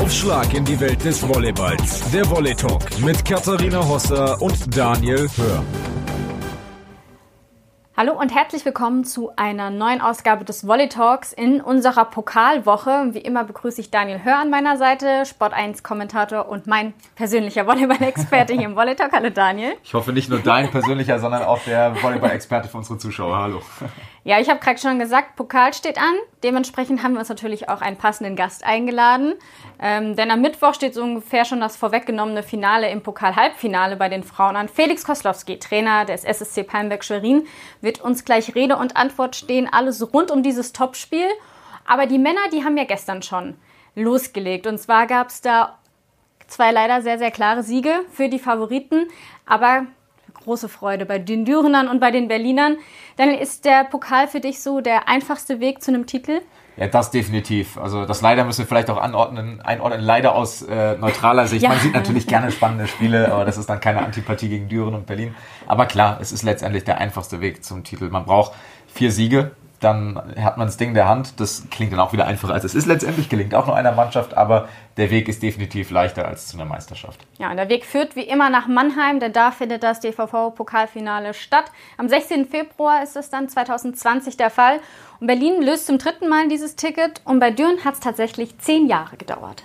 Aufschlag in die Welt des Volleyballs. Der Volley Talk mit Katharina Hosser und Daniel Hör. Hallo und herzlich willkommen zu einer neuen Ausgabe des Volley Talks in unserer Pokalwoche. Wie immer begrüße ich Daniel Hör an meiner Seite, Sport 1 Kommentator und mein persönlicher Volleyball-Experte hier im Volley Talk. Hallo Daniel. Ich hoffe nicht nur dein persönlicher, sondern auch der Volleyball-Experte für unsere Zuschauer. Hallo. Ja, ich habe gerade schon gesagt, Pokal steht an. Dementsprechend haben wir uns natürlich auch einen passenden Gast eingeladen. Ähm, denn am Mittwoch steht so ungefähr schon das vorweggenommene Finale im Pokal-Halbfinale bei den Frauen an. Felix Koslowski, Trainer des SSC Palmberg-Schwerin, wird uns gleich Rede und Antwort stehen. Alles rund um dieses Topspiel. Aber die Männer, die haben ja gestern schon losgelegt. Und zwar gab es da zwei leider sehr, sehr klare Siege für die Favoriten. Aber große Freude bei den Dürenern und bei den Berlinern. Dann ist der Pokal für dich so der einfachste Weg zu einem Titel? Ja, das definitiv. Also das leider müssen wir vielleicht auch anordnen, einordnen, leider aus äh, neutraler Sicht. Ja. Man sieht natürlich gerne spannende Spiele, aber das ist dann keine Antipathie gegen Düren und Berlin. Aber klar, es ist letztendlich der einfachste Weg zum Titel. Man braucht vier Siege dann hat man das Ding in der Hand. Das klingt dann auch wieder einfacher, als es ist letztendlich. Gelingt auch nur einer Mannschaft, aber der Weg ist definitiv leichter als zu einer Meisterschaft. Ja, und der Weg führt wie immer nach Mannheim, denn da findet das DVV-Pokalfinale statt. Am 16. Februar ist es dann 2020 der Fall. Und Berlin löst zum dritten Mal dieses Ticket und bei Düren hat es tatsächlich zehn Jahre gedauert.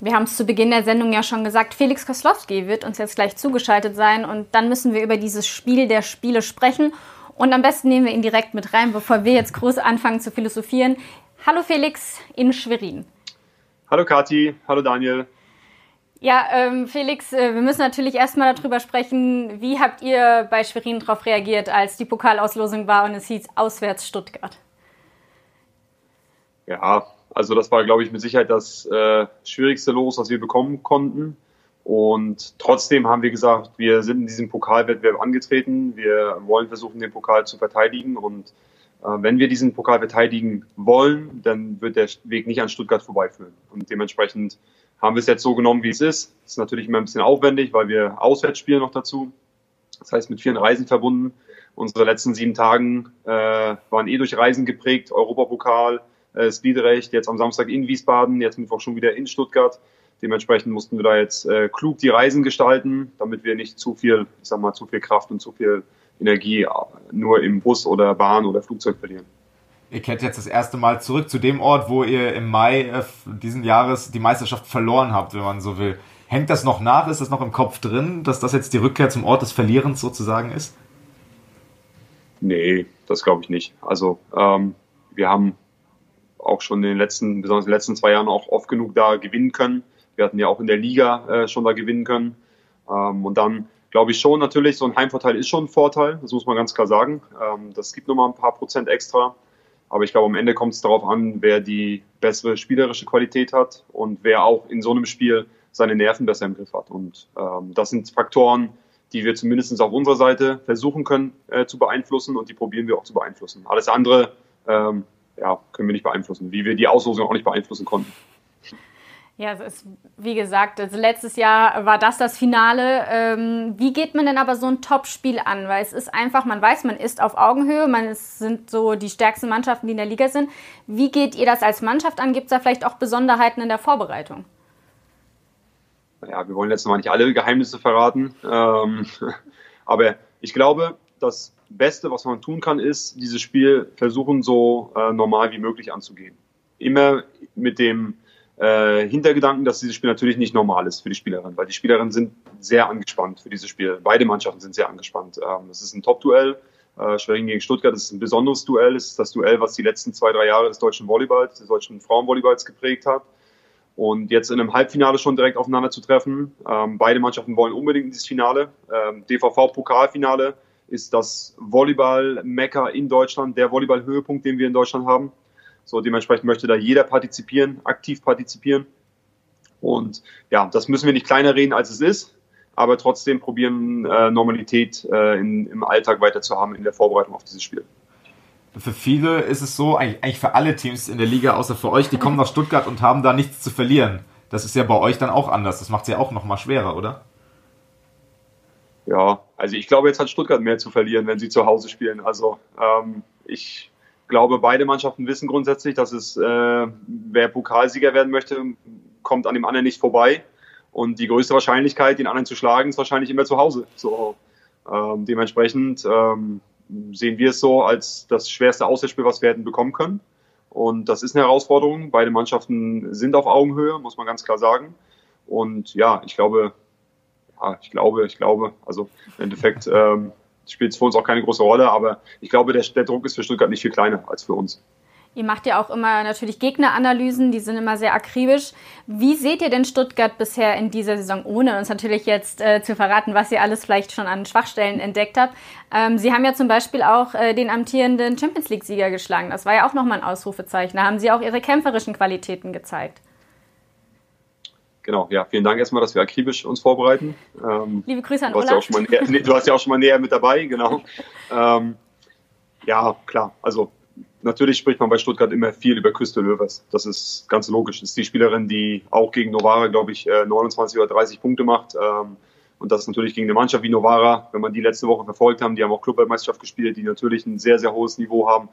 Wir haben es zu Beginn der Sendung ja schon gesagt, Felix Koslowski wird uns jetzt gleich zugeschaltet sein und dann müssen wir über dieses Spiel der Spiele sprechen und am besten nehmen wir ihn direkt mit rein, bevor wir jetzt groß anfangen zu philosophieren. Hallo Felix in Schwerin. Hallo Kati, hallo Daniel. Ja, ähm, Felix, äh, wir müssen natürlich erstmal darüber sprechen, wie habt ihr bei Schwerin darauf reagiert, als die Pokalauslosung war und es hieß auswärts Stuttgart? Ja, also das war, glaube ich, mit Sicherheit das äh, schwierigste Los, was wir bekommen konnten. Und trotzdem haben wir gesagt, wir sind in diesem Pokalwettbewerb angetreten. Wir wollen versuchen, den Pokal zu verteidigen. Und wenn wir diesen Pokal verteidigen wollen, dann wird der Weg nicht an Stuttgart vorbeiführen. Und dementsprechend haben wir es jetzt so genommen, wie es ist. Es ist natürlich immer ein bisschen aufwendig, weil wir auswärts spielen noch dazu. Das heißt, mit vielen Reisen verbunden. Unsere letzten sieben Tagen äh, waren eh durch Reisen geprägt. Europapokal, äh, Speedrecht, jetzt am Samstag in Wiesbaden, jetzt Mittwoch schon wieder in Stuttgart. Dementsprechend mussten wir da jetzt äh, klug die Reisen gestalten, damit wir nicht zu viel, ich sag mal, zu viel Kraft und zu viel Energie nur im Bus oder Bahn oder Flugzeug verlieren. Ihr kehrt jetzt das erste Mal zurück zu dem Ort, wo ihr im Mai äh, diesen Jahres die Meisterschaft verloren habt, wenn man so will. Hängt das noch nach? Ist das noch im Kopf drin, dass das jetzt die Rückkehr zum Ort des Verlierens sozusagen ist? Nee, das glaube ich nicht. Also ähm, wir haben auch schon in den letzten, besonders in den letzten zwei Jahren auch oft genug da gewinnen können. Wir hatten ja auch in der Liga äh, schon da gewinnen können. Ähm, und dann glaube ich schon natürlich, so ein Heimvorteil ist schon ein Vorteil, das muss man ganz klar sagen. Ähm, das gibt nochmal ein paar Prozent extra. Aber ich glaube, am Ende kommt es darauf an, wer die bessere spielerische Qualität hat und wer auch in so einem Spiel seine Nerven besser im Griff hat. Und ähm, das sind Faktoren, die wir zumindest auf unserer Seite versuchen können äh, zu beeinflussen und die probieren wir auch zu beeinflussen. Alles andere ähm, ja, können wir nicht beeinflussen, wie wir die Auslosung auch nicht beeinflussen konnten. Ja, es ist, wie gesagt, also letztes Jahr war das das Finale. Ähm, wie geht man denn aber so ein Top-Spiel an? Weil es ist einfach, man weiß, man ist auf Augenhöhe, man ist, sind so die stärksten Mannschaften, die in der Liga sind. Wie geht ihr das als Mannschaft an? Gibt es da vielleicht auch Besonderheiten in der Vorbereitung? Ja, wir wollen jetzt noch nicht alle Geheimnisse verraten. Ähm, aber ich glaube, das Beste, was man tun kann, ist, dieses Spiel versuchen, so äh, normal wie möglich anzugehen. Immer mit dem äh, Hintergedanken, dass dieses Spiel natürlich nicht normal ist für die Spielerinnen, weil die Spielerinnen sind sehr angespannt für dieses Spiel. Beide Mannschaften sind sehr angespannt. Ähm, es ist ein Top-Duell. Äh, Schwerin gegen Stuttgart ist ein besonderes Duell. Es ist das Duell, was die letzten zwei, drei Jahre des deutschen Volleyballs, des deutschen Frauenvolleyballs geprägt hat. Und jetzt in einem Halbfinale schon direkt aufeinander zu treffen. Ähm, beide Mannschaften wollen unbedingt dieses Finale. Ähm, DVV-Pokalfinale ist das Volleyball-Mecker in Deutschland, der Volleyball-Höhepunkt, den wir in Deutschland haben. So dementsprechend möchte da jeder partizipieren, aktiv partizipieren. Und ja, das müssen wir nicht kleiner reden, als es ist, aber trotzdem probieren, äh, Normalität äh, in, im Alltag weiter zu haben in der Vorbereitung auf dieses Spiel. Für viele ist es so, eigentlich für alle Teams in der Liga, außer für euch, die kommen nach Stuttgart und haben da nichts zu verlieren. Das ist ja bei euch dann auch anders. Das macht es ja auch nochmal schwerer, oder? Ja, also ich glaube, jetzt hat Stuttgart mehr zu verlieren, wenn sie zu Hause spielen. Also ähm, ich glaube, beide Mannschaften wissen grundsätzlich, dass es, äh, wer Pokalsieger werden möchte, kommt an dem anderen nicht vorbei. Und die größte Wahrscheinlichkeit, den anderen zu schlagen, ist wahrscheinlich immer zu Hause. So, ähm, dementsprechend ähm, sehen wir es so als das schwerste Auswärtsspiel, was wir hätten bekommen können. Und das ist eine Herausforderung. Beide Mannschaften sind auf Augenhöhe, muss man ganz klar sagen. Und ja, ich glaube, ja, ich glaube, ich glaube, also im Endeffekt ähm, spielt es für uns auch keine große Rolle, aber ich glaube, der, der Druck ist für Stuttgart nicht viel kleiner als für uns. Ihr macht ja auch immer natürlich Gegneranalysen, die sind immer sehr akribisch. Wie seht ihr denn Stuttgart bisher in dieser Saison, ohne uns natürlich jetzt äh, zu verraten, was ihr alles vielleicht schon an Schwachstellen entdeckt habt? Ähm, Sie haben ja zum Beispiel auch äh, den amtierenden Champions League-Sieger geschlagen. Das war ja auch nochmal ein Ausrufezeichen. Da haben Sie auch Ihre kämpferischen Qualitäten gezeigt. Genau, ja, vielen Dank erstmal, dass wir akribisch uns vorbereiten. Ähm, Liebe Grüße an du Olaf. Ja näher, nee, du hast ja auch schon mal näher mit dabei, genau. ähm, ja, klar, also natürlich spricht man bei Stuttgart immer viel über Küste Löwers. Das ist ganz logisch. Das ist die Spielerin, die auch gegen Novara, glaube ich, 29 äh, oder 30 Punkte macht. Ähm, und das ist natürlich gegen eine Mannschaft wie Novara, wenn man die letzte Woche verfolgt haben, die haben auch Clubweltmeisterschaft gespielt, die natürlich ein sehr, sehr hohes Niveau haben,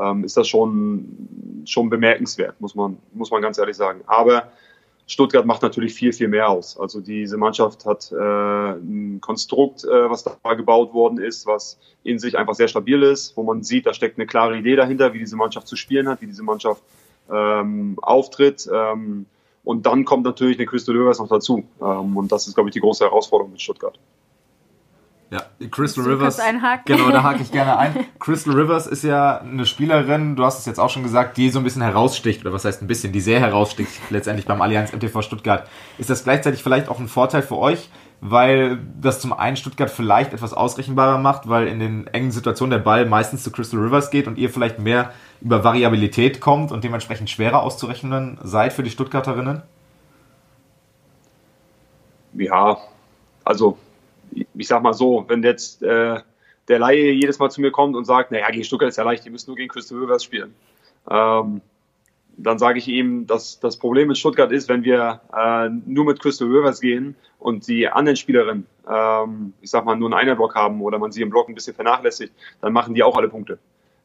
ähm, ist das schon, schon bemerkenswert, muss man, muss man ganz ehrlich sagen. Aber Stuttgart macht natürlich viel, viel mehr aus. Also diese Mannschaft hat äh, ein Konstrukt, äh, was da gebaut worden ist, was in sich einfach sehr stabil ist, wo man sieht, da steckt eine klare Idee dahinter, wie diese Mannschaft zu spielen hat, wie diese Mannschaft ähm, auftritt. Ähm, und dann kommt natürlich eine Crystal Löwers noch dazu. Ähm, und das ist, glaube ich, die große Herausforderung mit Stuttgart. Ja, Crystal Rivers. Genau, da hake ich gerne ein. Crystal Rivers ist ja eine Spielerin, du hast es jetzt auch schon gesagt, die so ein bisschen heraussticht, oder was heißt ein bisschen, die sehr heraussticht, letztendlich beim Allianz MTV Stuttgart. Ist das gleichzeitig vielleicht auch ein Vorteil für euch, weil das zum einen Stuttgart vielleicht etwas ausrechenbarer macht, weil in den engen Situationen der Ball meistens zu Crystal Rivers geht und ihr vielleicht mehr über Variabilität kommt und dementsprechend schwerer auszurechnen seid für die Stuttgarterinnen? Ja, also ich sag mal so, wenn jetzt äh, der Laie jedes Mal zu mir kommt und sagt, naja, gegen Stuttgart ist ja leicht, die müssen nur gegen Crystal Rivers spielen. Ähm, dann sage ich ihm, dass das Problem mit Stuttgart ist, wenn wir äh, nur mit Crystal Rivers gehen und die anderen Spielerinnen, ähm, ich sag mal, nur einen Einerblock haben oder man sie im Block ein bisschen vernachlässigt, dann machen die auch alle Punkte.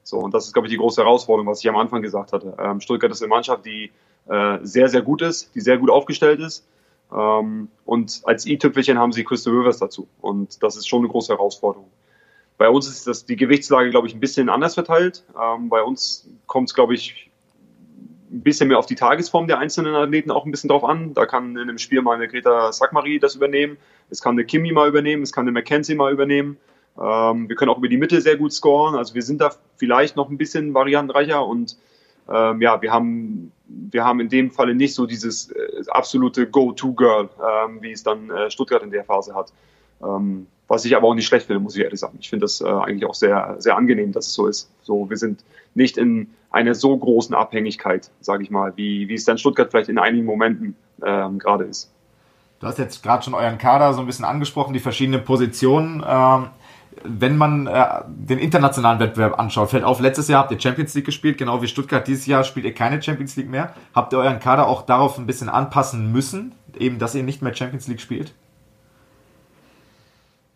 So, und das ist, glaube ich, die große Herausforderung, was ich am Anfang gesagt hatte. Ähm, Stuttgart ist eine Mannschaft, die äh, sehr, sehr gut ist, die sehr gut aufgestellt ist ähm, und als i-Tüpfelchen haben sie Crystal Rivers dazu. Und das ist schon eine große Herausforderung. Bei uns ist das die Gewichtslage, glaube ich, ein bisschen anders verteilt. Ähm, bei uns kommt es, glaube ich, ein bisschen mehr auf die Tagesform der einzelnen Athleten auch ein bisschen drauf an. Da kann in einem Spiel mal eine Greta Sackmarie das übernehmen, es kann eine Kimi mal übernehmen, es kann eine Mackenzie mal übernehmen. Ähm, wir können auch über die Mitte sehr gut scoren. Also wir sind da vielleicht noch ein bisschen variantenreicher und ähm, ja, wir haben, wir haben in dem Falle nicht so dieses äh, absolute Go-To-Girl, ähm, wie es dann äh, Stuttgart in der Phase hat. Ähm, was ich aber auch nicht schlecht finde, muss ich ehrlich sagen. Ich finde das äh, eigentlich auch sehr, sehr angenehm, dass es so ist. So, wir sind nicht in einer so großen Abhängigkeit, sage ich mal, wie, wie es dann Stuttgart vielleicht in einigen Momenten ähm, gerade ist. Du hast jetzt gerade schon euren Kader so ein bisschen angesprochen, die verschiedenen Positionen. Wenn man äh, den internationalen Wettbewerb anschaut, fällt auf, letztes Jahr habt ihr Champions League gespielt, genau wie Stuttgart. Dieses Jahr spielt ihr keine Champions League mehr. Habt ihr euren Kader auch darauf ein bisschen anpassen müssen, eben, dass ihr nicht mehr Champions League spielt?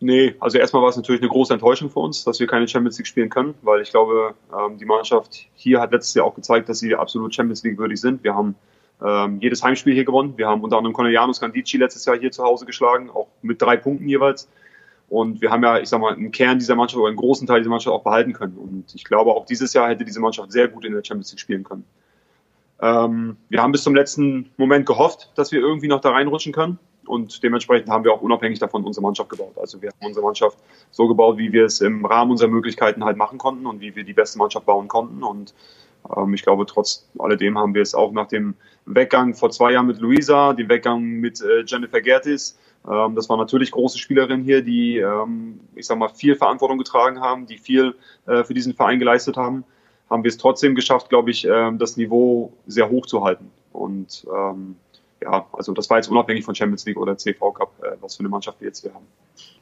Nee, also erstmal war es natürlich eine große Enttäuschung für uns, dass wir keine Champions League spielen können, weil ich glaube, ähm, die Mannschaft hier hat letztes Jahr auch gezeigt, dass sie absolut Champions League würdig sind. Wir haben ähm, jedes Heimspiel hier gewonnen. Wir haben unter anderem Corneliano Scandici letztes Jahr hier zu Hause geschlagen, auch mit drei Punkten jeweils. Und wir haben ja, ich sag mal, einen Kern dieser Mannschaft oder einen großen Teil dieser Mannschaft auch behalten können. Und ich glaube, auch dieses Jahr hätte diese Mannschaft sehr gut in der Champions League spielen können. Ähm, wir haben bis zum letzten Moment gehofft, dass wir irgendwie noch da reinrutschen können. Und dementsprechend haben wir auch unabhängig davon unsere Mannschaft gebaut. Also wir haben unsere Mannschaft so gebaut, wie wir es im Rahmen unserer Möglichkeiten halt machen konnten und wie wir die beste Mannschaft bauen konnten. Und ähm, ich glaube, trotz alledem haben wir es auch nach dem Weggang vor zwei Jahren mit Luisa, dem Weggang mit äh, Jennifer Gertis, ähm, das war natürlich große Spielerinnen hier, die, ähm, ich sag mal, viel Verantwortung getragen haben, die viel äh, für diesen Verein geleistet haben. Haben wir es trotzdem geschafft, glaube ich, ähm, das Niveau sehr hoch zu halten. Und ähm, ja, also das war jetzt unabhängig von Champions League oder CV Cup, äh, was für eine Mannschaft wir jetzt hier haben.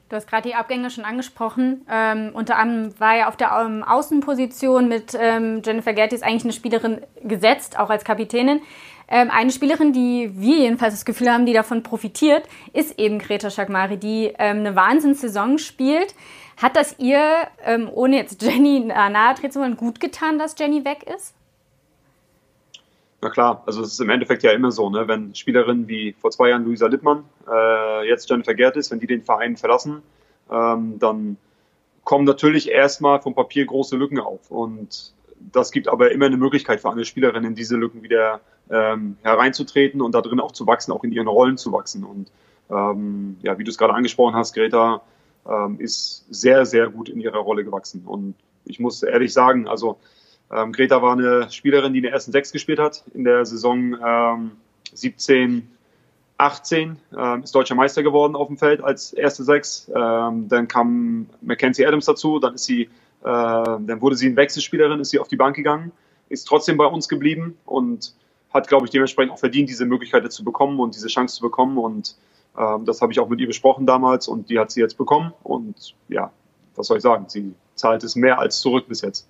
Du hast gerade die Abgänge schon angesprochen. Ähm, unter anderem war ja auf der ähm, Außenposition mit ähm, Jennifer Gertis eigentlich eine Spielerin gesetzt, auch als Kapitänin. Ähm, eine Spielerin, die wir jedenfalls das Gefühl haben, die davon profitiert, ist eben Greta Schakmari, die ähm, eine Wahnsinnssaison spielt. Hat das ihr, ähm, ohne jetzt Jenny nahe treten zu wollen, gut getan, dass Jenny weg ist? Na klar, also es ist im Endeffekt ja immer so, ne? wenn Spielerinnen wie vor zwei Jahren Luisa Lippmann, äh, jetzt Jennifer Gertis, wenn die den Verein verlassen, ähm, dann kommen natürlich erstmal vom Papier große Lücken auf. Und das gibt aber immer eine Möglichkeit für eine Spielerin, in diese Lücken wieder ähm, hereinzutreten und da drin auch zu wachsen, auch in ihren Rollen zu wachsen. Und ähm, ja, wie du es gerade angesprochen hast, Greta ähm, ist sehr, sehr gut in ihrer Rolle gewachsen. Und ich muss ehrlich sagen, also ähm, Greta war eine Spielerin, die in der ersten Sechs gespielt hat in der Saison ähm, 17, 18, äh, ist deutscher Meister geworden auf dem Feld als erste Sechs. Ähm, dann kam Mackenzie Adams dazu, dann ist sie, äh, dann wurde sie eine Wechselspielerin, ist sie auf die Bank gegangen, ist trotzdem bei uns geblieben und hat, glaube ich, dementsprechend auch verdient, diese Möglichkeit zu bekommen und diese Chance zu bekommen. Und ähm, das habe ich auch mit ihr besprochen damals und die hat sie jetzt bekommen. Und ja, was soll ich sagen? Sie zahlt es mehr als zurück bis jetzt.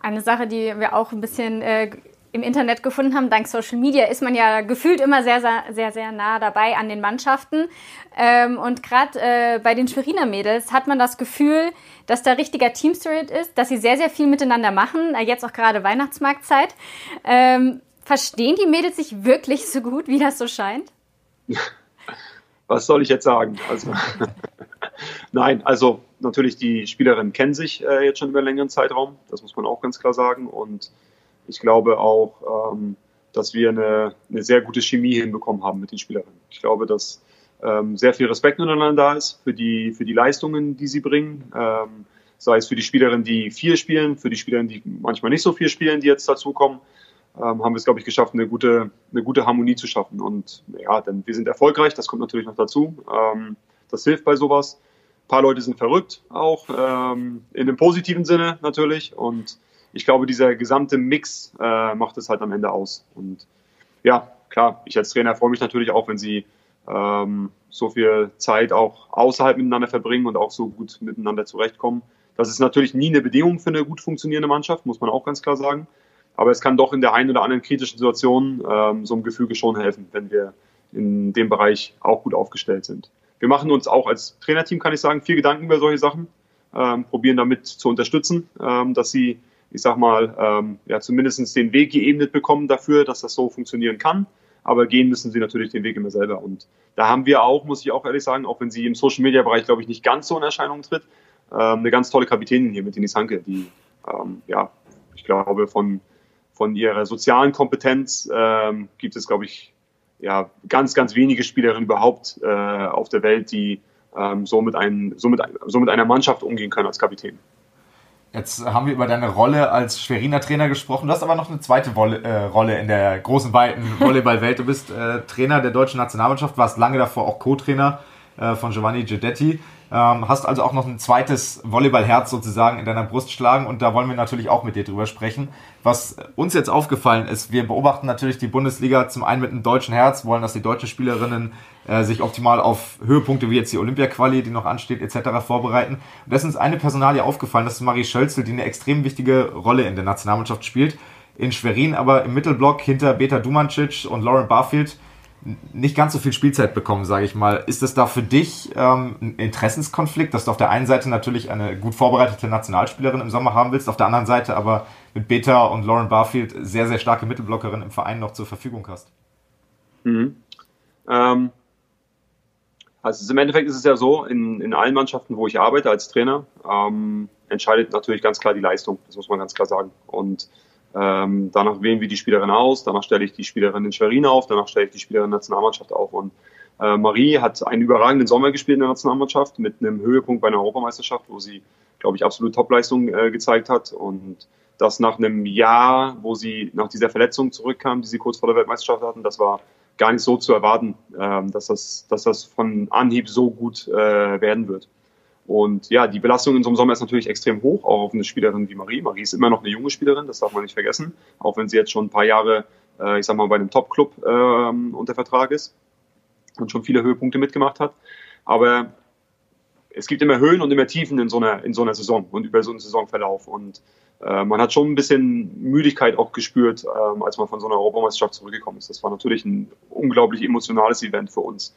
Eine Sache, die wir auch ein bisschen äh, im Internet gefunden haben, dank Social Media, ist man ja gefühlt immer sehr, sehr, sehr, sehr nah dabei an den Mannschaften. Ähm, und gerade äh, bei den Schweriner Mädels hat man das Gefühl, dass da richtiger Team Spirit ist, dass sie sehr, sehr viel miteinander machen, äh, jetzt auch gerade Weihnachtsmarktzeit. Ähm, verstehen die Mädels sich wirklich so gut, wie das so scheint? Was soll ich jetzt sagen? Also, nein, also natürlich die Spielerinnen kennen sich äh, jetzt schon über einen längeren Zeitraum, das muss man auch ganz klar sagen. Und ich glaube auch, ähm, dass wir eine, eine, sehr gute Chemie hinbekommen haben mit den Spielerinnen. Ich glaube, dass ähm, sehr viel Respekt miteinander da ist für die, für die Leistungen, die sie bringen. Ähm, sei es für die Spielerinnen, die viel spielen, für die Spielerinnen, die manchmal nicht so viel spielen, die jetzt dazukommen, ähm, haben wir es, glaube ich, geschafft, eine gute, eine gute Harmonie zu schaffen. Und ja, denn wir sind erfolgreich, das kommt natürlich noch dazu. Ähm, das hilft bei sowas. Ein paar Leute sind verrückt, auch ähm, in dem positiven Sinne natürlich. Und ich glaube, dieser gesamte Mix äh, macht es halt am Ende aus. Und ja, klar, ich als Trainer freue mich natürlich auch, wenn sie ähm, so viel Zeit auch außerhalb miteinander verbringen und auch so gut miteinander zurechtkommen. Das ist natürlich nie eine Bedingung für eine gut funktionierende Mannschaft, muss man auch ganz klar sagen. Aber es kann doch in der einen oder anderen kritischen Situation ähm, so einem Gefüge schon helfen, wenn wir in dem Bereich auch gut aufgestellt sind. Wir machen uns auch als Trainerteam, kann ich sagen, viel Gedanken über solche Sachen, ähm, probieren damit zu unterstützen, ähm, dass sie ich sag mal, ähm, ja, zumindest den Weg geebnet bekommen dafür, dass das so funktionieren kann. Aber gehen müssen sie natürlich den Weg immer selber. Und da haben wir auch, muss ich auch ehrlich sagen, auch wenn sie im Social Media Bereich, glaube ich, nicht ganz so in Erscheinung tritt, ähm, eine ganz tolle Kapitänin hier mit Denise Hanke, die, ähm, ja, ich glaube, von, von ihrer sozialen Kompetenz ähm, gibt es, glaube ich, ja, ganz, ganz wenige Spielerinnen überhaupt äh, auf der Welt, die ähm, so, mit ein, so, mit, so mit einer Mannschaft umgehen können als Kapitän. Jetzt haben wir über deine Rolle als Schweriner Trainer gesprochen. Du hast aber noch eine zweite Wolle, äh, Rolle in der großen, weiten Volleyballwelt. Du bist äh, Trainer der deutschen Nationalmannschaft, warst lange davor auch Co-Trainer äh, von Giovanni Gedetti. Ähm, hast also auch noch ein zweites Volleyballherz sozusagen in deiner Brust schlagen und da wollen wir natürlich auch mit dir drüber sprechen. Was uns jetzt aufgefallen ist, wir beobachten natürlich die Bundesliga zum einen mit einem deutschen Herz, wollen, dass die deutschen Spielerinnen äh, sich optimal auf Höhepunkte wie jetzt die Olympia-Quali, die noch ansteht, etc. vorbereiten. Und da ist uns eine Personalie aufgefallen, das ist Marie Schölzel, die eine extrem wichtige Rolle in der Nationalmannschaft spielt. In Schwerin aber im Mittelblock hinter Beta Dumancic und Lauren Barfield nicht ganz so viel Spielzeit bekommen, sage ich mal. Ist das da für dich ähm, ein Interessenskonflikt, dass du auf der einen Seite natürlich eine gut vorbereitete Nationalspielerin im Sommer haben willst, auf der anderen Seite aber mit Beta und Lauren Barfield sehr, sehr starke Mittelblockerin im Verein noch zur Verfügung hast? Mhm. Ähm, also im Endeffekt ist es ja so, in, in allen Mannschaften, wo ich arbeite als Trainer, ähm, entscheidet natürlich ganz klar die Leistung. Das muss man ganz klar sagen. Und ähm, danach wählen wir die Spielerin aus, danach stelle ich die Spielerin in Schwerin auf, danach stelle ich die Spielerin in der Nationalmannschaft auf. Und äh, Marie hat einen überragenden Sommer gespielt in der Nationalmannschaft mit einem Höhepunkt bei einer Europameisterschaft, wo sie, glaube ich, absolute Topleistung äh, gezeigt hat. Und das nach einem Jahr, wo sie nach dieser Verletzung zurückkam, die sie kurz vor der Weltmeisterschaft hatten, das war gar nicht so zu erwarten, ähm, dass, das, dass das von Anhieb so gut äh, werden wird. Und ja, die Belastung in so einem Sommer ist natürlich extrem hoch, auch auf eine Spielerin wie Marie. Marie ist immer noch eine junge Spielerin, das darf man nicht vergessen, auch wenn sie jetzt schon ein paar Jahre, äh, ich sag mal, bei einem Top-Club äh, unter Vertrag ist und schon viele Höhepunkte mitgemacht hat. Aber es gibt immer Höhen und immer Tiefen in so einer, in so einer Saison und über so einen Saisonverlauf. Und äh, man hat schon ein bisschen Müdigkeit auch gespürt, äh, als man von so einer Europameisterschaft zurückgekommen ist. Das war natürlich ein unglaublich emotionales Event für uns.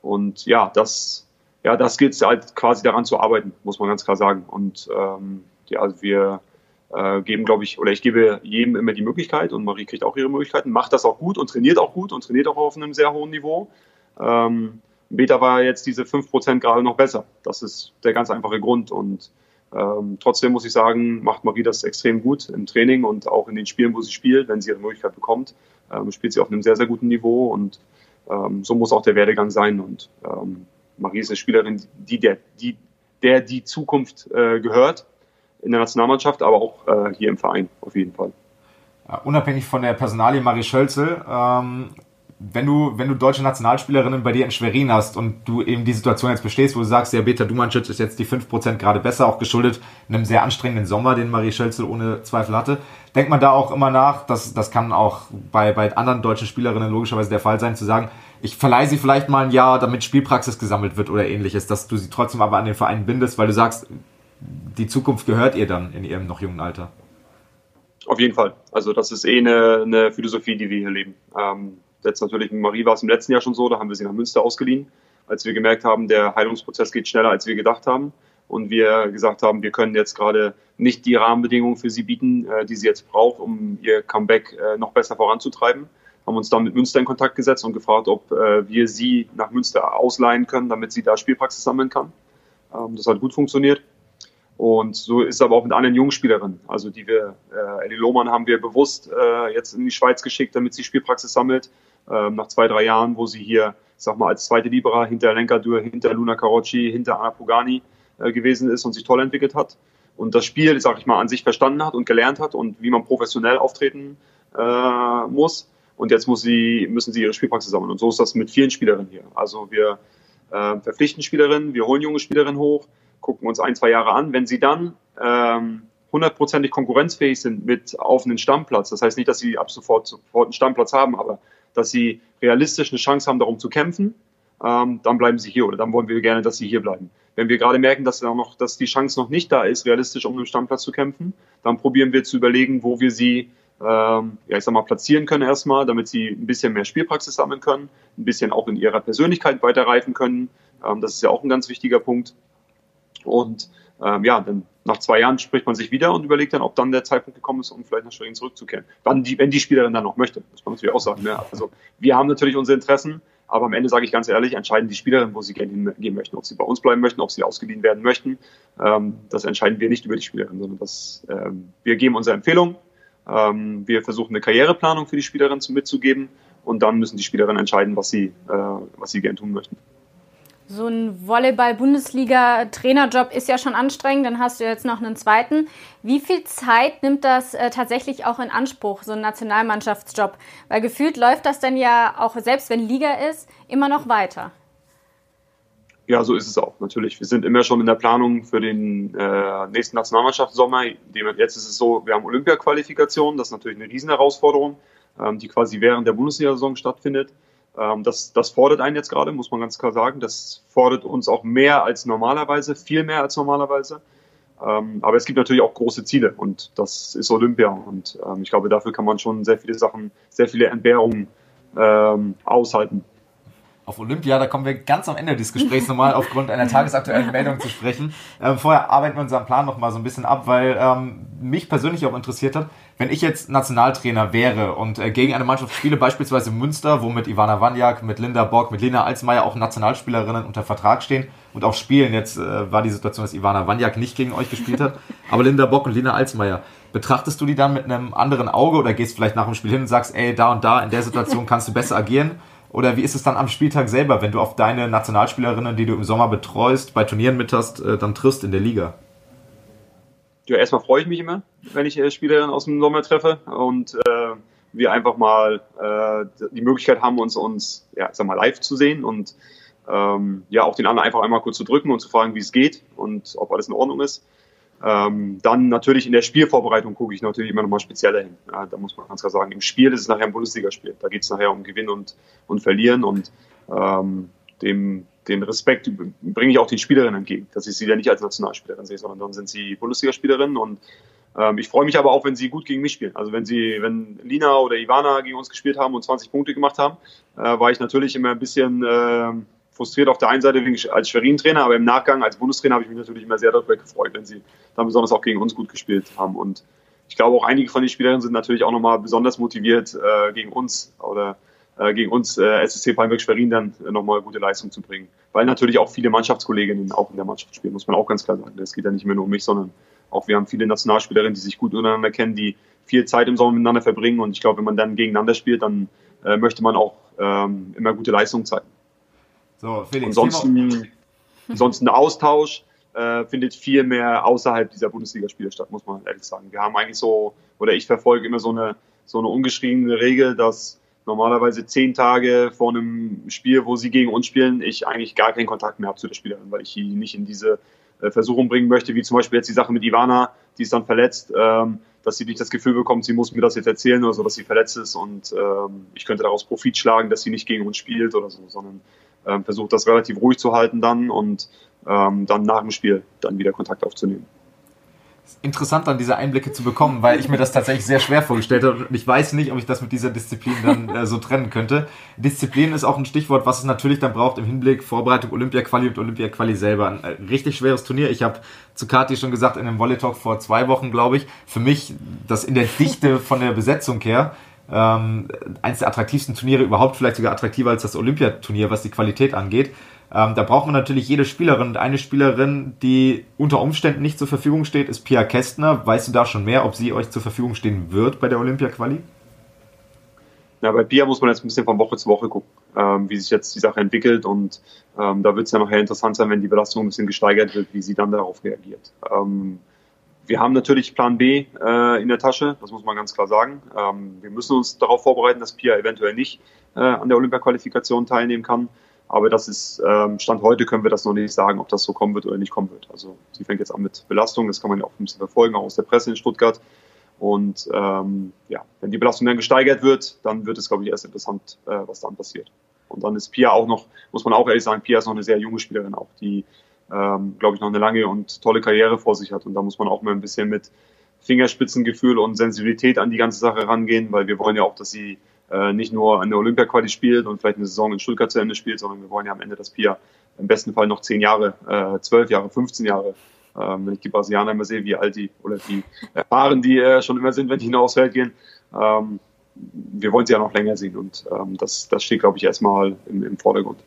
Und ja, das ja, das gilt halt quasi daran zu arbeiten, muss man ganz klar sagen. Und ähm, ja, also wir äh, geben, glaube ich, oder ich gebe jedem immer die Möglichkeit und Marie kriegt auch ihre Möglichkeiten, macht das auch gut und trainiert auch gut und trainiert auch auf einem sehr hohen Niveau. Ähm, Beta war jetzt diese 5% gerade noch besser. Das ist der ganz einfache Grund. Und ähm, trotzdem muss ich sagen, macht Marie das extrem gut im Training und auch in den Spielen, wo sie spielt, wenn sie ihre Möglichkeit bekommt, ähm, spielt sie auf einem sehr, sehr guten Niveau und ähm, so muss auch der Werdegang sein. Und ähm, Marie ist eine Spielerin, die der die, der die Zukunft äh, gehört in der Nationalmannschaft, aber auch äh, hier im Verein auf jeden Fall. Ja, unabhängig von der Personalie Marie Schölzel, ähm, wenn du, wenn du deutsche Nationalspielerinnen bei dir in Schwerin hast und du eben die Situation jetzt bestehst, wo du sagst, ja, Beta Dumancic ist jetzt die 5% gerade besser, auch geschuldet einem sehr anstrengenden Sommer, den Marie Schölzel ohne Zweifel hatte, denkt man da auch immer nach, dass, das kann auch bei, bei anderen deutschen Spielerinnen logischerweise der Fall sein, zu sagen, ich verleihe sie vielleicht mal ein Jahr, damit Spielpraxis gesammelt wird oder ähnliches, dass du sie trotzdem aber an den Verein bindest, weil du sagst, die Zukunft gehört ihr dann in ihrem noch jungen Alter. Auf jeden Fall. Also das ist eh eine, eine Philosophie, die wir hier leben. Ähm, jetzt natürlich mit Marie war es im letzten Jahr schon so, da haben wir sie nach Münster ausgeliehen, als wir gemerkt haben, der Heilungsprozess geht schneller, als wir gedacht haben. Und wir gesagt haben, wir können jetzt gerade nicht die Rahmenbedingungen für sie bieten, äh, die sie jetzt braucht, um ihr Comeback äh, noch besser voranzutreiben haben uns dann mit Münster in Kontakt gesetzt und gefragt, ob äh, wir sie nach Münster ausleihen können, damit sie da Spielpraxis sammeln kann. Ähm, das hat gut funktioniert. Und so ist es aber auch mit anderen Jungspielerinnen. Also die wir, äh, Ellie Lohmann haben wir bewusst äh, jetzt in die Schweiz geschickt, damit sie Spielpraxis sammelt. Ähm, nach zwei, drei Jahren, wo sie hier, ich sag mal, als zweite Libera hinter Lenka Dürr, hinter Luna Carocci, hinter Anna Pugani gewesen ist und sich toll entwickelt hat. Und das Spiel, sag ich mal, an sich verstanden hat und gelernt hat und wie man professionell auftreten äh, muss. Und jetzt muss sie, müssen sie ihre Spielpraxis sammeln. Und so ist das mit vielen Spielerinnen hier. Also wir äh, verpflichten Spielerinnen, wir holen junge Spielerinnen hoch, gucken uns ein, zwei Jahre an. Wenn sie dann ähm, hundertprozentig konkurrenzfähig sind mit auf einen Stammplatz, das heißt nicht, dass sie ab sofort, sofort einen Stammplatz haben, aber dass sie realistisch eine Chance haben, darum zu kämpfen, ähm, dann bleiben sie hier oder dann wollen wir gerne, dass sie hier bleiben. Wenn wir gerade merken, dass, noch, dass die Chance noch nicht da ist, realistisch um einen Stammplatz zu kämpfen, dann probieren wir zu überlegen, wo wir sie ähm, ja, ich sag mal, platzieren können erstmal, damit sie ein bisschen mehr Spielpraxis sammeln können, ein bisschen auch in ihrer Persönlichkeit weiterreifen können. Ähm, das ist ja auch ein ganz wichtiger Punkt. Und ähm, ja, dann nach zwei Jahren spricht man sich wieder und überlegt dann, ob dann der Zeitpunkt gekommen ist, um vielleicht nach Schwerin zurückzukehren. Wann die, wenn die Spielerin dann noch möchte, muss man natürlich auch sagen. Ne? Also wir haben natürlich unsere Interessen, aber am Ende sage ich ganz ehrlich, entscheiden die Spielerinnen, wo sie gerne hingehen möchten, ob sie bei uns bleiben möchten, ob sie ausgeliehen werden möchten. Ähm, das entscheiden wir nicht über die Spielerin, sondern das, ähm, wir geben unsere Empfehlung. Ähm, wir versuchen eine Karriereplanung für die Spielerin mitzugeben und dann müssen die Spielerinnen entscheiden, was sie, äh, was sie gerne tun möchten. So ein Volleyball-Bundesliga-Trainerjob ist ja schon anstrengend, dann hast du jetzt noch einen zweiten. Wie viel Zeit nimmt das äh, tatsächlich auch in Anspruch, so ein Nationalmannschaftsjob? Weil gefühlt läuft das dann ja auch, selbst wenn Liga ist, immer noch weiter. Ja, so ist es auch, natürlich. Wir sind immer schon in der Planung für den äh, nächsten Nationalmannschaftssommer. Jetzt ist es so, wir haben Olympia-Qualifikation, das ist natürlich eine Riesenherausforderung, ähm, die quasi während der Bundesliga-Saison stattfindet. Ähm, das, das fordert einen jetzt gerade, muss man ganz klar sagen. Das fordert uns auch mehr als normalerweise, viel mehr als normalerweise. Ähm, aber es gibt natürlich auch große Ziele und das ist Olympia. Und ähm, ich glaube, dafür kann man schon sehr viele Sachen, sehr viele Entbehrungen ähm, aushalten auf Olympia. Da kommen wir ganz am Ende des Gesprächs nochmal aufgrund einer tagesaktuellen Meldung zu sprechen. Ähm, vorher arbeiten wir unseren Plan nochmal so ein bisschen ab, weil ähm, mich persönlich auch interessiert hat, wenn ich jetzt Nationaltrainer wäre und äh, gegen eine Mannschaft spiele, beispielsweise Münster, wo mit Ivana Wanjak, mit Linda Bock, mit Lena Alsmeier auch Nationalspielerinnen unter Vertrag stehen und auch spielen. Jetzt äh, war die Situation, dass Ivana Wanjak nicht gegen euch gespielt hat, aber Linda Bock und Lena Alsmeier. Betrachtest du die dann mit einem anderen Auge oder gehst vielleicht nach dem Spiel hin und sagst, ey, da und da in der Situation kannst du besser agieren? Oder wie ist es dann am Spieltag selber, wenn du auf deine Nationalspielerinnen, die du im Sommer betreust, bei Turnieren mit hast, äh, dann triffst in der Liga? Ja, erstmal freue ich mich immer, wenn ich äh, Spielerinnen aus dem Sommer treffe und äh, wir einfach mal äh, die Möglichkeit haben, uns, uns ja, sag mal, live zu sehen und ähm, ja, auch den anderen einfach einmal kurz zu drücken und zu fragen, wie es geht und ob alles in Ordnung ist. Ähm, dann natürlich in der Spielvorbereitung gucke ich natürlich immer nochmal spezieller hin. Ja, da muss man ganz klar sagen, im Spiel ist es nachher ein Bundesligaspiel. Da geht es nachher um Gewinnen und, und Verlieren und ähm, dem, den Respekt bringe ich auch den Spielerinnen entgegen, dass ich sie ja nicht als Nationalspielerin sehe, sondern dann sind sie Bundesligaspielerinnen und ähm, ich freue mich aber auch, wenn sie gut gegen mich spielen. Also wenn sie, wenn Lina oder Ivana gegen uns gespielt haben und 20 Punkte gemacht haben, äh, war ich natürlich immer ein bisschen äh, frustriert auf der einen Seite als Schwerin-Trainer, aber im Nachgang als Bundestrainer habe ich mich natürlich immer sehr darüber gefreut, wenn sie dann besonders auch gegen uns gut gespielt haben. Und ich glaube auch einige von den Spielerinnen sind natürlich auch nochmal besonders motiviert, äh, gegen uns oder äh, gegen uns äh, SSC Palmberg Schwerin dann äh, nochmal gute Leistung zu bringen. Weil natürlich auch viele Mannschaftskolleginnen auch in der Mannschaft spielen, muss man auch ganz klar sagen. Es geht ja nicht mehr nur um mich, sondern auch wir haben viele Nationalspielerinnen, die sich gut untereinander kennen, die viel Zeit im Sommer miteinander verbringen. Und ich glaube, wenn man dann gegeneinander spielt, dann äh, möchte man auch ähm, immer gute Leistung zeigen. So, Felix. Ansonsten, ansonsten der Austausch äh, findet viel mehr außerhalb dieser Bundesligaspiele statt, muss man ehrlich sagen. Wir haben eigentlich so, oder ich verfolge immer so eine, so eine ungeschriebene Regel, dass normalerweise zehn Tage vor einem Spiel, wo sie gegen uns spielen, ich eigentlich gar keinen Kontakt mehr habe zu der Spielerin, weil ich sie nicht in diese äh, Versuchung bringen möchte, wie zum Beispiel jetzt die Sache mit Ivana, die ist dann verletzt, ähm, dass sie nicht das Gefühl bekommt, sie muss mir das jetzt erzählen oder so, dass sie verletzt ist und ähm, ich könnte daraus Profit schlagen, dass sie nicht gegen uns spielt oder so, sondern ähm, versucht das relativ ruhig zu halten dann und ähm, dann nach dem Spiel dann wieder Kontakt aufzunehmen. Interessant dann diese Einblicke zu bekommen, weil ich mir das tatsächlich sehr schwer vorgestellt habe und ich weiß nicht, ob ich das mit dieser Disziplin dann äh, so trennen könnte. Disziplin ist auch ein Stichwort, was es natürlich dann braucht im Hinblick Vorbereitung Olympia-Quali und Olympia-Quali selber. Ein äh, richtig schweres Turnier. Ich habe zu Kati schon gesagt in einem Volley-Talk vor zwei Wochen, glaube ich, für mich das in der Dichte von der Besetzung her ähm, eines der attraktivsten Turniere überhaupt, vielleicht sogar attraktiver als das Olympiaturnier, was die Qualität angeht. Ähm, da braucht man natürlich jede Spielerin. Und eine Spielerin, die unter Umständen nicht zur Verfügung steht, ist Pia Kästner. Weißt du da schon mehr, ob sie euch zur Verfügung stehen wird bei der Olympia-Quali? Ja, bei Pia muss man jetzt ein bisschen von Woche zu Woche gucken, ähm, wie sich jetzt die Sache entwickelt. Und ähm, da wird es ja nachher interessant sein, wenn die Belastung ein bisschen gesteigert wird, wie sie dann darauf reagiert. Ähm, wir haben natürlich Plan B äh, in der Tasche, das muss man ganz klar sagen. Ähm, wir müssen uns darauf vorbereiten, dass Pia eventuell nicht äh, an der Olympia-Qualifikation teilnehmen kann. Aber das ist, ähm, Stand heute können wir das noch nicht sagen, ob das so kommen wird oder nicht kommen wird. Also sie fängt jetzt an mit Belastung, das kann man ja auch ein bisschen verfolgen, auch aus der Presse in Stuttgart. Und ähm, ja, wenn die Belastung dann gesteigert wird, dann wird es, glaube ich, erst interessant, äh, was dann passiert. Und dann ist Pia auch noch, muss man auch ehrlich sagen, Pia ist noch eine sehr junge Spielerin auch, die, ähm, glaube ich, noch eine lange und tolle Karriere vor sich hat. Und da muss man auch mal ein bisschen mit Fingerspitzengefühl und Sensibilität an die ganze Sache rangehen, weil wir wollen ja auch, dass sie äh, nicht nur an der Olympia-Quali spielt und vielleicht eine Saison in Stuttgart zu Ende spielt, sondern wir wollen ja am Ende, dass Pia im besten Fall noch zehn Jahre, äh, zwölf Jahre, 15 Jahre, ähm, wenn ich die Brasilianer immer sehe, wie alt die oder wie erfahren die äh, schon immer sind, wenn die hinaus Feld gehen. Ähm, wir wollen sie ja noch länger sehen und ähm, das, das steht, glaube ich, erstmal im, im Vordergrund.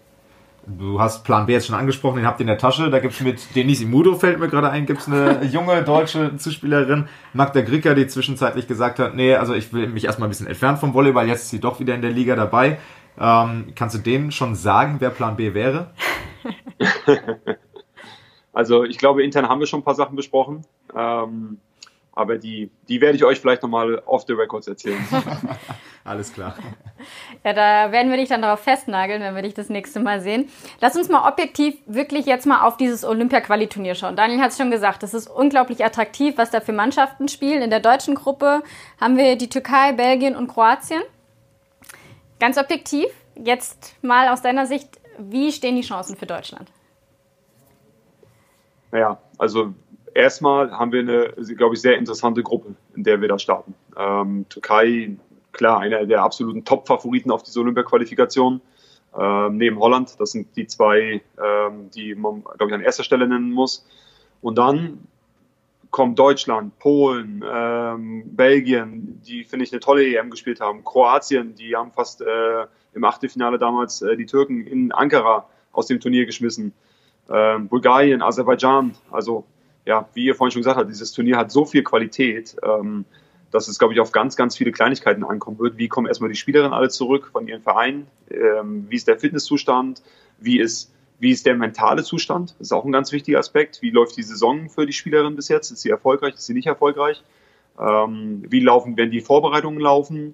Du hast Plan B jetzt schon angesprochen, den habt ihr in der Tasche. Da gibt's mit Denise Imudo, fällt mir gerade ein, gibt's eine junge deutsche Zuspielerin, Magda Gricker, die zwischenzeitlich gesagt hat, nee, also ich will mich erstmal ein bisschen entfernen vom Volleyball, jetzt ist sie doch wieder in der Liga dabei. Ähm, kannst du denen schon sagen, wer Plan B wäre? also ich glaube, intern haben wir schon ein paar Sachen besprochen. Ähm, aber die, die werde ich euch vielleicht nochmal off the records erzählen. Alles klar. Ja, da werden wir dich dann darauf festnageln, wenn wir dich das nächste Mal sehen. Lass uns mal objektiv wirklich jetzt mal auf dieses Olympia-Quali-Turnier schauen. Daniel hat es schon gesagt, es ist unglaublich attraktiv, was da für Mannschaften spielen. In der deutschen Gruppe haben wir die Türkei, Belgien und Kroatien. Ganz objektiv, jetzt mal aus deiner Sicht, wie stehen die Chancen für Deutschland? Naja, also erstmal haben wir eine, glaube ich, sehr interessante Gruppe, in der wir da starten. Ähm, Türkei, klar, einer der absoluten Top-Favoriten auf diese Olympia-Qualifikation. Ähm, neben Holland, das sind die zwei, ähm, die man, glaube ich, an erster Stelle nennen muss. Und dann kommt Deutschland, Polen, ähm, Belgien, die, finde ich, eine tolle EM gespielt haben. Kroatien, die haben fast äh, im Achtelfinale damals äh, die Türken in Ankara aus dem Turnier geschmissen. Ähm, Bulgarien, Aserbaidschan, also ja, wie ihr vorhin schon gesagt habt, dieses Turnier hat so viel Qualität, ähm, dass es, glaube ich, auf ganz, ganz viele Kleinigkeiten ankommen wird. Wie kommen erstmal die Spielerinnen alle zurück von ihren Vereinen? Ähm, wie ist der Fitnesszustand? Wie ist, wie ist der mentale Zustand? Das ist auch ein ganz wichtiger Aspekt. Wie läuft die Saison für die Spielerin bis jetzt? Ist sie erfolgreich? Ist sie nicht erfolgreich? Ähm, wie laufen, werden die Vorbereitungen laufen?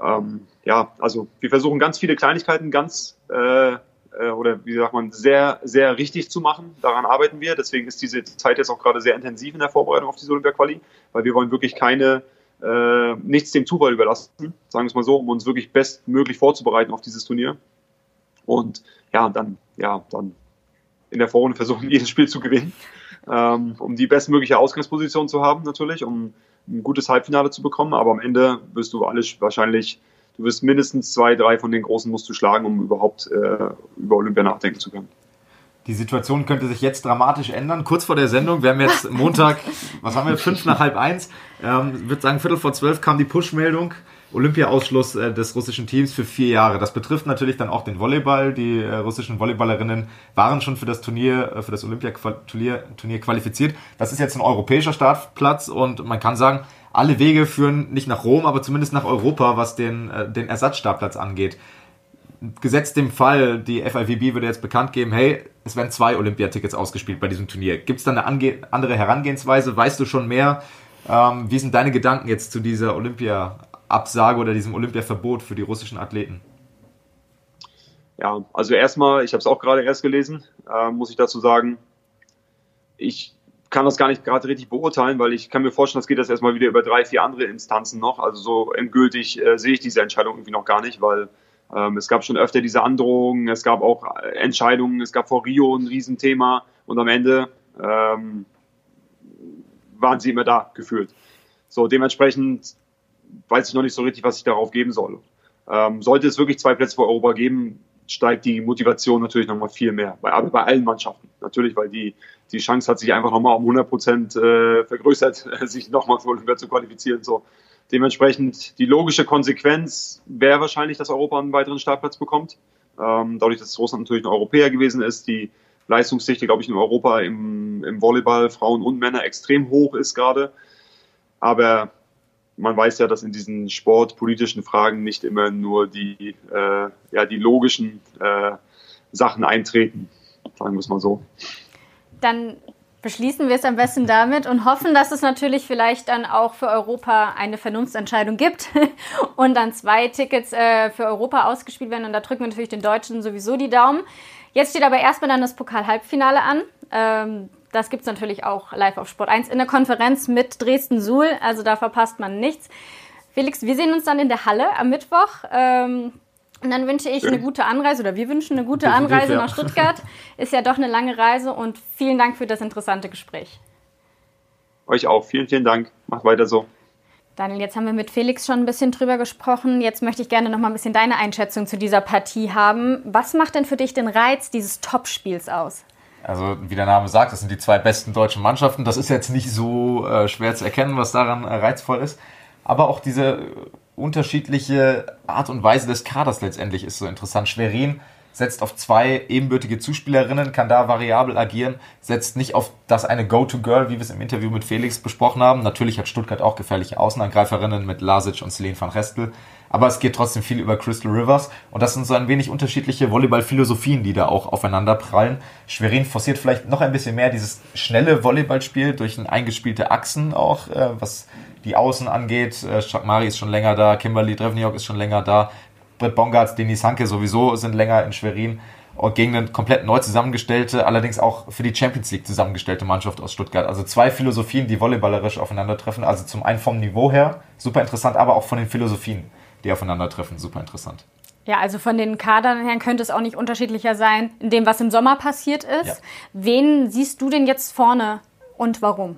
Ähm, ja, also wir versuchen ganz viele Kleinigkeiten ganz äh, äh, oder wie sagt man, sehr, sehr richtig zu machen. Daran arbeiten wir. Deswegen ist diese Zeit jetzt auch gerade sehr intensiv in der Vorbereitung auf diese Olympia-Quali, weil wir wollen wirklich keine, äh, nichts dem Zufall überlassen, sagen wir es mal so, um uns wirklich bestmöglich vorzubereiten auf dieses Turnier. Und ja, dann, ja, dann in der Vorrunde versuchen, jedes Spiel zu gewinnen, ähm, um die bestmögliche Ausgangsposition zu haben, natürlich, um ein gutes Halbfinale zu bekommen. Aber am Ende wirst du alles wahrscheinlich du wirst mindestens zwei, drei von den Großen musst du schlagen, um überhaupt äh, über Olympia nachdenken zu können. Die Situation könnte sich jetzt dramatisch ändern. Kurz vor der Sendung, wir haben jetzt Montag, was haben wir, fünf nach halb eins. Ähm, würde sagen, Viertel vor zwölf kam die Push-Meldung. Olympia-Ausschluss äh, des russischen Teams für vier Jahre. Das betrifft natürlich dann auch den Volleyball. Die äh, russischen Volleyballerinnen waren schon für das Turnier, äh, für das Olympia-Turnier Turnier qualifiziert. Das ist jetzt ein europäischer Startplatz und man kann sagen, alle Wege führen nicht nach Rom, aber zumindest nach Europa, was den, äh, den Ersatzstartplatz angeht. Gesetzt dem Fall, die FIVB würde jetzt bekannt geben, hey, es werden zwei Olympiatickets ausgespielt bei diesem Turnier. Gibt es da eine andere Herangehensweise? Weißt du schon mehr? Ähm, wie sind deine Gedanken jetzt zu dieser Olympia-Absage oder diesem Olympia-Verbot für die russischen Athleten? Ja, also erstmal, ich habe es auch gerade erst gelesen, äh, muss ich dazu sagen. Ich kann das gar nicht gerade richtig beurteilen, weil ich kann mir vorstellen, das geht das erstmal wieder über drei, vier andere Instanzen noch. Also so endgültig äh, sehe ich diese Entscheidung irgendwie noch gar nicht, weil ähm, es gab schon öfter diese Androhungen, es gab auch äh, Entscheidungen, es gab vor Rio ein Riesenthema und am Ende ähm, waren sie immer da gefühlt. So, dementsprechend weiß ich noch nicht so richtig, was ich darauf geben soll. Ähm, sollte es wirklich zwei Plätze für Europa geben, steigt die Motivation natürlich nochmal viel mehr. Bei, aber bei allen Mannschaften. Natürlich, weil die, die Chance hat sich einfach nochmal um 100 Prozent äh, vergrößert, sich nochmal für Olympia zu qualifizieren. So. Dementsprechend die logische Konsequenz wäre wahrscheinlich, dass Europa einen weiteren Startplatz bekommt. Ähm, dadurch, dass Russland natürlich ein Europäer gewesen ist, die Leistungsdichte, glaube ich, in Europa im, im Volleyball Frauen und Männer extrem hoch ist gerade. Aber man weiß ja, dass in diesen sportpolitischen Fragen nicht immer nur die, äh, ja, die logischen äh, Sachen eintreten, sagen wir es mal so. Dann beschließen wir es am besten damit und hoffen, dass es natürlich vielleicht dann auch für Europa eine Vernunftsentscheidung gibt und dann zwei Tickets äh, für Europa ausgespielt werden. Und da drücken wir natürlich den Deutschen sowieso die Daumen. Jetzt steht aber erstmal dann das Pokal-Halbfinale an. Ähm, das gibt es natürlich auch live auf Sport 1 in der Konferenz mit Dresden-Suhl. Also da verpasst man nichts. Felix, wir sehen uns dann in der Halle am Mittwoch. Ähm, und dann wünsche ich eine gute Anreise oder wir wünschen eine gute Anreise nach Stuttgart. Ist ja doch eine lange Reise und vielen Dank für das interessante Gespräch. Euch auch. Vielen, vielen Dank. Macht weiter so. Daniel, jetzt haben wir mit Felix schon ein bisschen drüber gesprochen. Jetzt möchte ich gerne noch mal ein bisschen deine Einschätzung zu dieser Partie haben. Was macht denn für dich den Reiz dieses Topspiels aus? Also, wie der Name sagt, das sind die zwei besten deutschen Mannschaften. Das ist jetzt nicht so äh, schwer zu erkennen, was daran äh, reizvoll ist. Aber auch diese unterschiedliche Art und Weise des Kaders letztendlich ist so interessant. Schwerin setzt auf zwei ebenbürtige Zuspielerinnen, kann da variabel agieren, setzt nicht auf das eine Go-To-Girl, wie wir es im Interview mit Felix besprochen haben. Natürlich hat Stuttgart auch gefährliche Außenangreiferinnen mit Lasic und Celine van Restel, aber es geht trotzdem viel über Crystal Rivers und das sind so ein wenig unterschiedliche Volleyball-Philosophien, die da auch aufeinander prallen. Schwerin forciert vielleicht noch ein bisschen mehr dieses schnelle Volleyballspiel durch ein eingespielte Achsen auch, äh, was die Außen angeht. Äh, Chakmari ist schon länger da, Kimberly Drevniok ist schon länger da, Brett Bongartz, Denis Hanke sowieso sind länger in Schwerin und gegen eine komplett neu zusammengestellte, allerdings auch für die Champions League zusammengestellte Mannschaft aus Stuttgart. Also zwei Philosophien, die volleyballerisch aufeinandertreffen. Also zum einen vom Niveau her super interessant, aber auch von den Philosophien, die aufeinandertreffen, super interessant. Ja, also von den Kadern her könnte es auch nicht unterschiedlicher sein, in dem, was im Sommer passiert ist. Ja. Wen siehst du denn jetzt vorne und warum?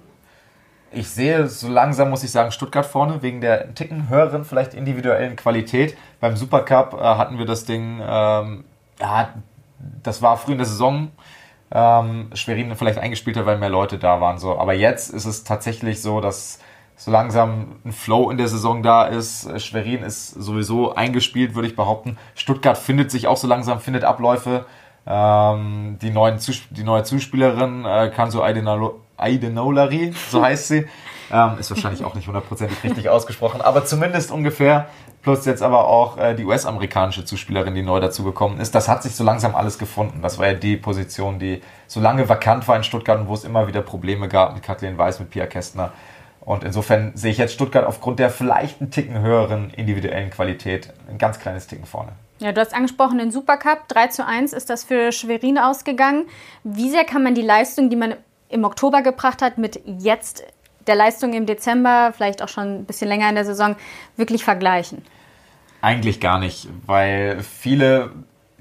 ich sehe so langsam, muss ich sagen, Stuttgart vorne, wegen der Ticken höheren, vielleicht individuellen Qualität. Beim Supercup äh, hatten wir das Ding, ähm, ja, das war früh in der Saison. Ähm, Schwerin vielleicht eingespielter, weil mehr Leute da waren. So. Aber jetzt ist es tatsächlich so, dass so langsam ein Flow in der Saison da ist. Schwerin ist sowieso eingespielt, würde ich behaupten. Stuttgart findet sich auch so langsam, findet Abläufe. Ähm, die, neuen die neue Zuspielerin äh, Kanso Aidenolari, so heißt sie. Ähm, ist wahrscheinlich auch nicht hundertprozentig richtig ausgesprochen, aber zumindest ungefähr. Plus jetzt aber auch äh, die US-amerikanische Zuspielerin, die neu dazugekommen ist. Das hat sich so langsam alles gefunden. Das war ja die Position, die so lange vakant war in Stuttgart und wo es immer wieder Probleme gab mit Kathleen Weiß, mit Pia Kästner. Und insofern sehe ich jetzt Stuttgart aufgrund der vielleicht einen Ticken höheren individuellen Qualität ein ganz kleines Ticken vorne. Ja, du hast angesprochen den Supercup. 3 zu 1 ist das für Schwerin ausgegangen. Wie sehr kann man die Leistung, die man im Oktober gebracht hat, mit jetzt der Leistung im Dezember, vielleicht auch schon ein bisschen länger in der Saison, wirklich vergleichen? Eigentlich gar nicht, weil viele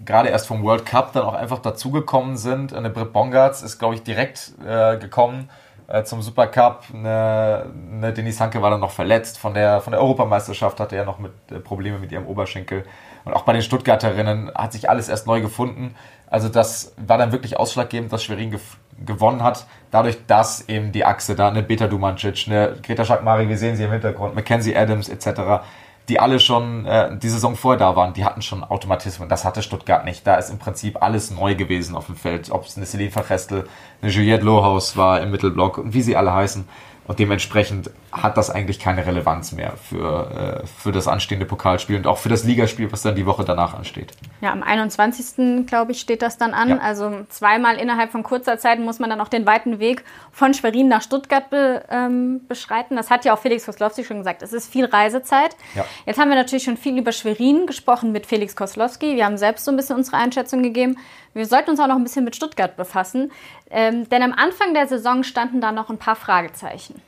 gerade erst vom World Cup dann auch einfach dazugekommen sind. Eine Britt Bongartz ist, glaube ich, direkt äh, gekommen äh, zum Supercup. Eine, eine Denise Hanke war dann noch verletzt. Von der, von der Europameisterschaft hatte er noch mit, äh, Probleme mit ihrem Oberschenkel. Und auch bei den Stuttgarterinnen hat sich alles erst neu gefunden. Also das war dann wirklich ausschlaggebend, dass Schwerin gewonnen hat, dadurch, dass eben die Achse da, eine Beta Dumancic, eine Greta Schakmari, wir sehen sie im Hintergrund, Mackenzie Adams etc., die alle schon äh, die Saison vorher da waren, die hatten schon Automatismen. Das hatte Stuttgart nicht. Da ist im Prinzip alles neu gewesen auf dem Feld. Ob es eine Celine Verrestel, eine Juliette Lohaus war im Mittelblock und wie sie alle heißen. Und dementsprechend hat das eigentlich keine Relevanz mehr für, äh, für das anstehende Pokalspiel und auch für das Ligaspiel, was dann die Woche danach ansteht. Ja, am 21. glaube ich, steht das dann an. Ja. Also zweimal innerhalb von kurzer Zeit muss man dann auch den weiten Weg von Schwerin nach Stuttgart be, ähm, beschreiten. Das hat ja auch Felix Koslowski schon gesagt. Es ist viel Reisezeit. Ja. Jetzt haben wir natürlich schon viel über Schwerin gesprochen mit Felix Koslowski. Wir haben selbst so ein bisschen unsere Einschätzung gegeben. Wir sollten uns auch noch ein bisschen mit Stuttgart befassen, ähm, denn am Anfang der Saison standen da noch ein paar Fragezeichen.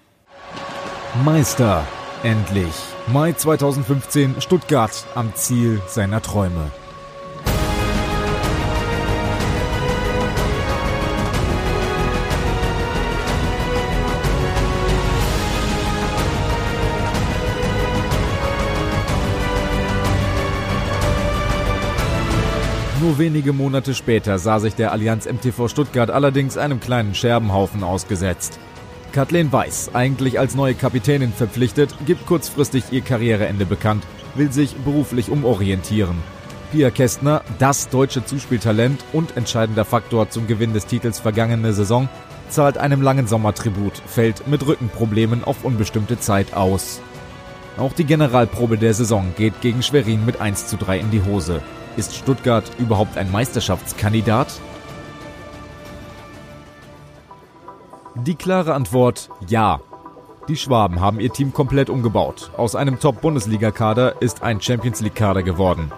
Meister, endlich. Mai 2015, Stuttgart am Ziel seiner Träume. Nur wenige Monate später sah sich der Allianz MTV Stuttgart allerdings einem kleinen Scherbenhaufen ausgesetzt. Kathleen Weiß, eigentlich als neue Kapitänin verpflichtet, gibt kurzfristig ihr Karriereende bekannt, will sich beruflich umorientieren. Pia Kästner, das deutsche Zuspieltalent und entscheidender Faktor zum Gewinn des Titels vergangene Saison, zahlt einem langen Sommertribut, fällt mit Rückenproblemen auf unbestimmte Zeit aus. Auch die Generalprobe der Saison geht gegen Schwerin mit 1 zu 3 in die Hose. Ist Stuttgart überhaupt ein Meisterschaftskandidat? Die klare Antwort ja. Die Schwaben haben ihr Team komplett umgebaut. Aus einem Top-Bundesliga-Kader ist ein Champions League-Kader geworden.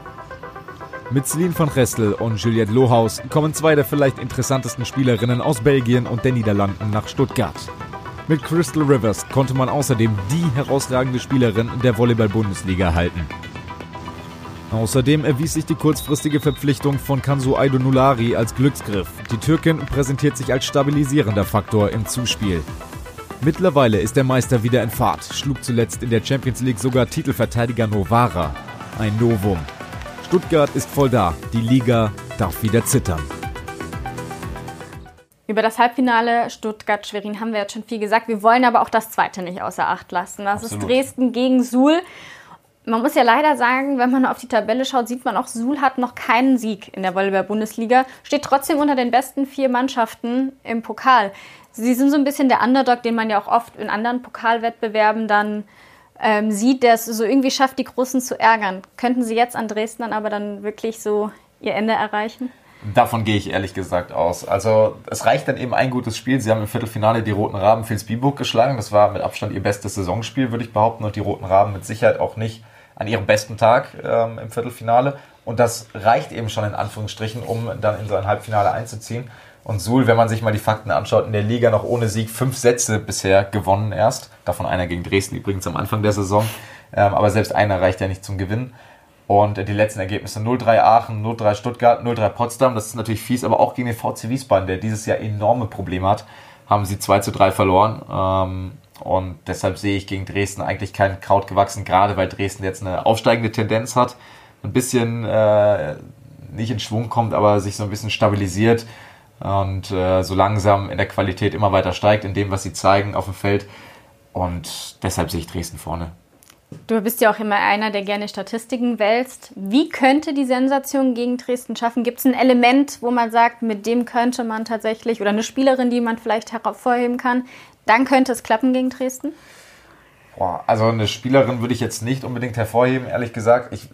Mit Celine van Restel und Juliette Lohaus kommen zwei der vielleicht interessantesten Spielerinnen aus Belgien und den Niederlanden nach Stuttgart. Mit Crystal Rivers konnte man außerdem die herausragende Spielerin der Volleyball-Bundesliga halten. Außerdem erwies sich die kurzfristige Verpflichtung von Kansu Aydonulari als Glücksgriff. Die Türkin präsentiert sich als stabilisierender Faktor im Zuspiel. Mittlerweile ist der Meister wieder in Fahrt, schlug zuletzt in der Champions League sogar Titelverteidiger Novara. Ein Novum. Stuttgart ist voll da, die Liga darf wieder zittern. Über das Halbfinale Stuttgart-Schwerin haben wir jetzt schon viel gesagt. Wir wollen aber auch das zweite nicht außer Acht lassen. Das Absolut. ist Dresden gegen Suhl. Man muss ja leider sagen, wenn man auf die Tabelle schaut, sieht man auch, Suhl hat noch keinen Sieg in der Volleyball-Bundesliga, steht trotzdem unter den besten vier Mannschaften im Pokal. Sie sind so ein bisschen der Underdog, den man ja auch oft in anderen Pokalwettbewerben dann ähm, sieht, der es so irgendwie schafft, die Großen zu ärgern. Könnten Sie jetzt an Dresden dann aber dann wirklich so ihr Ende erreichen? Davon gehe ich ehrlich gesagt aus. Also es reicht dann eben ein gutes Spiel. Sie haben im Viertelfinale die Roten Raben Vilsbiburg geschlagen. Das war mit Abstand ihr bestes Saisonspiel, würde ich behaupten. Und die Roten Raben mit Sicherheit auch nicht an ihrem besten Tag ähm, im Viertelfinale. Und das reicht eben schon in Anführungsstrichen, um dann in so ein Halbfinale einzuziehen. Und Suhl, wenn man sich mal die Fakten anschaut, in der Liga noch ohne Sieg fünf Sätze bisher gewonnen erst. Davon einer gegen Dresden übrigens am Anfang der Saison. Ähm, aber selbst einer reicht ja nicht zum Gewinnen. Und die letzten Ergebnisse 0-3 Aachen, 0-3 Stuttgart, 0-3 Potsdam. Das ist natürlich fies, aber auch gegen den VC Wiesbaden, der dieses Jahr enorme Probleme hat, haben sie 2 3 verloren. Ähm, und deshalb sehe ich gegen Dresden eigentlich kein Kraut gewachsen, gerade weil Dresden jetzt eine aufsteigende Tendenz hat, ein bisschen äh, nicht in Schwung kommt, aber sich so ein bisschen stabilisiert und äh, so langsam in der Qualität immer weiter steigt, in dem, was sie zeigen auf dem Feld. Und deshalb sehe ich Dresden vorne. Du bist ja auch immer einer, der gerne Statistiken wälzt. Wie könnte die Sensation gegen Dresden schaffen? Gibt es ein Element, wo man sagt, mit dem könnte man tatsächlich, oder eine Spielerin, die man vielleicht hervorheben kann, dann könnte es klappen gegen Dresden? Boah, also eine Spielerin würde ich jetzt nicht unbedingt hervorheben, ehrlich gesagt. Ich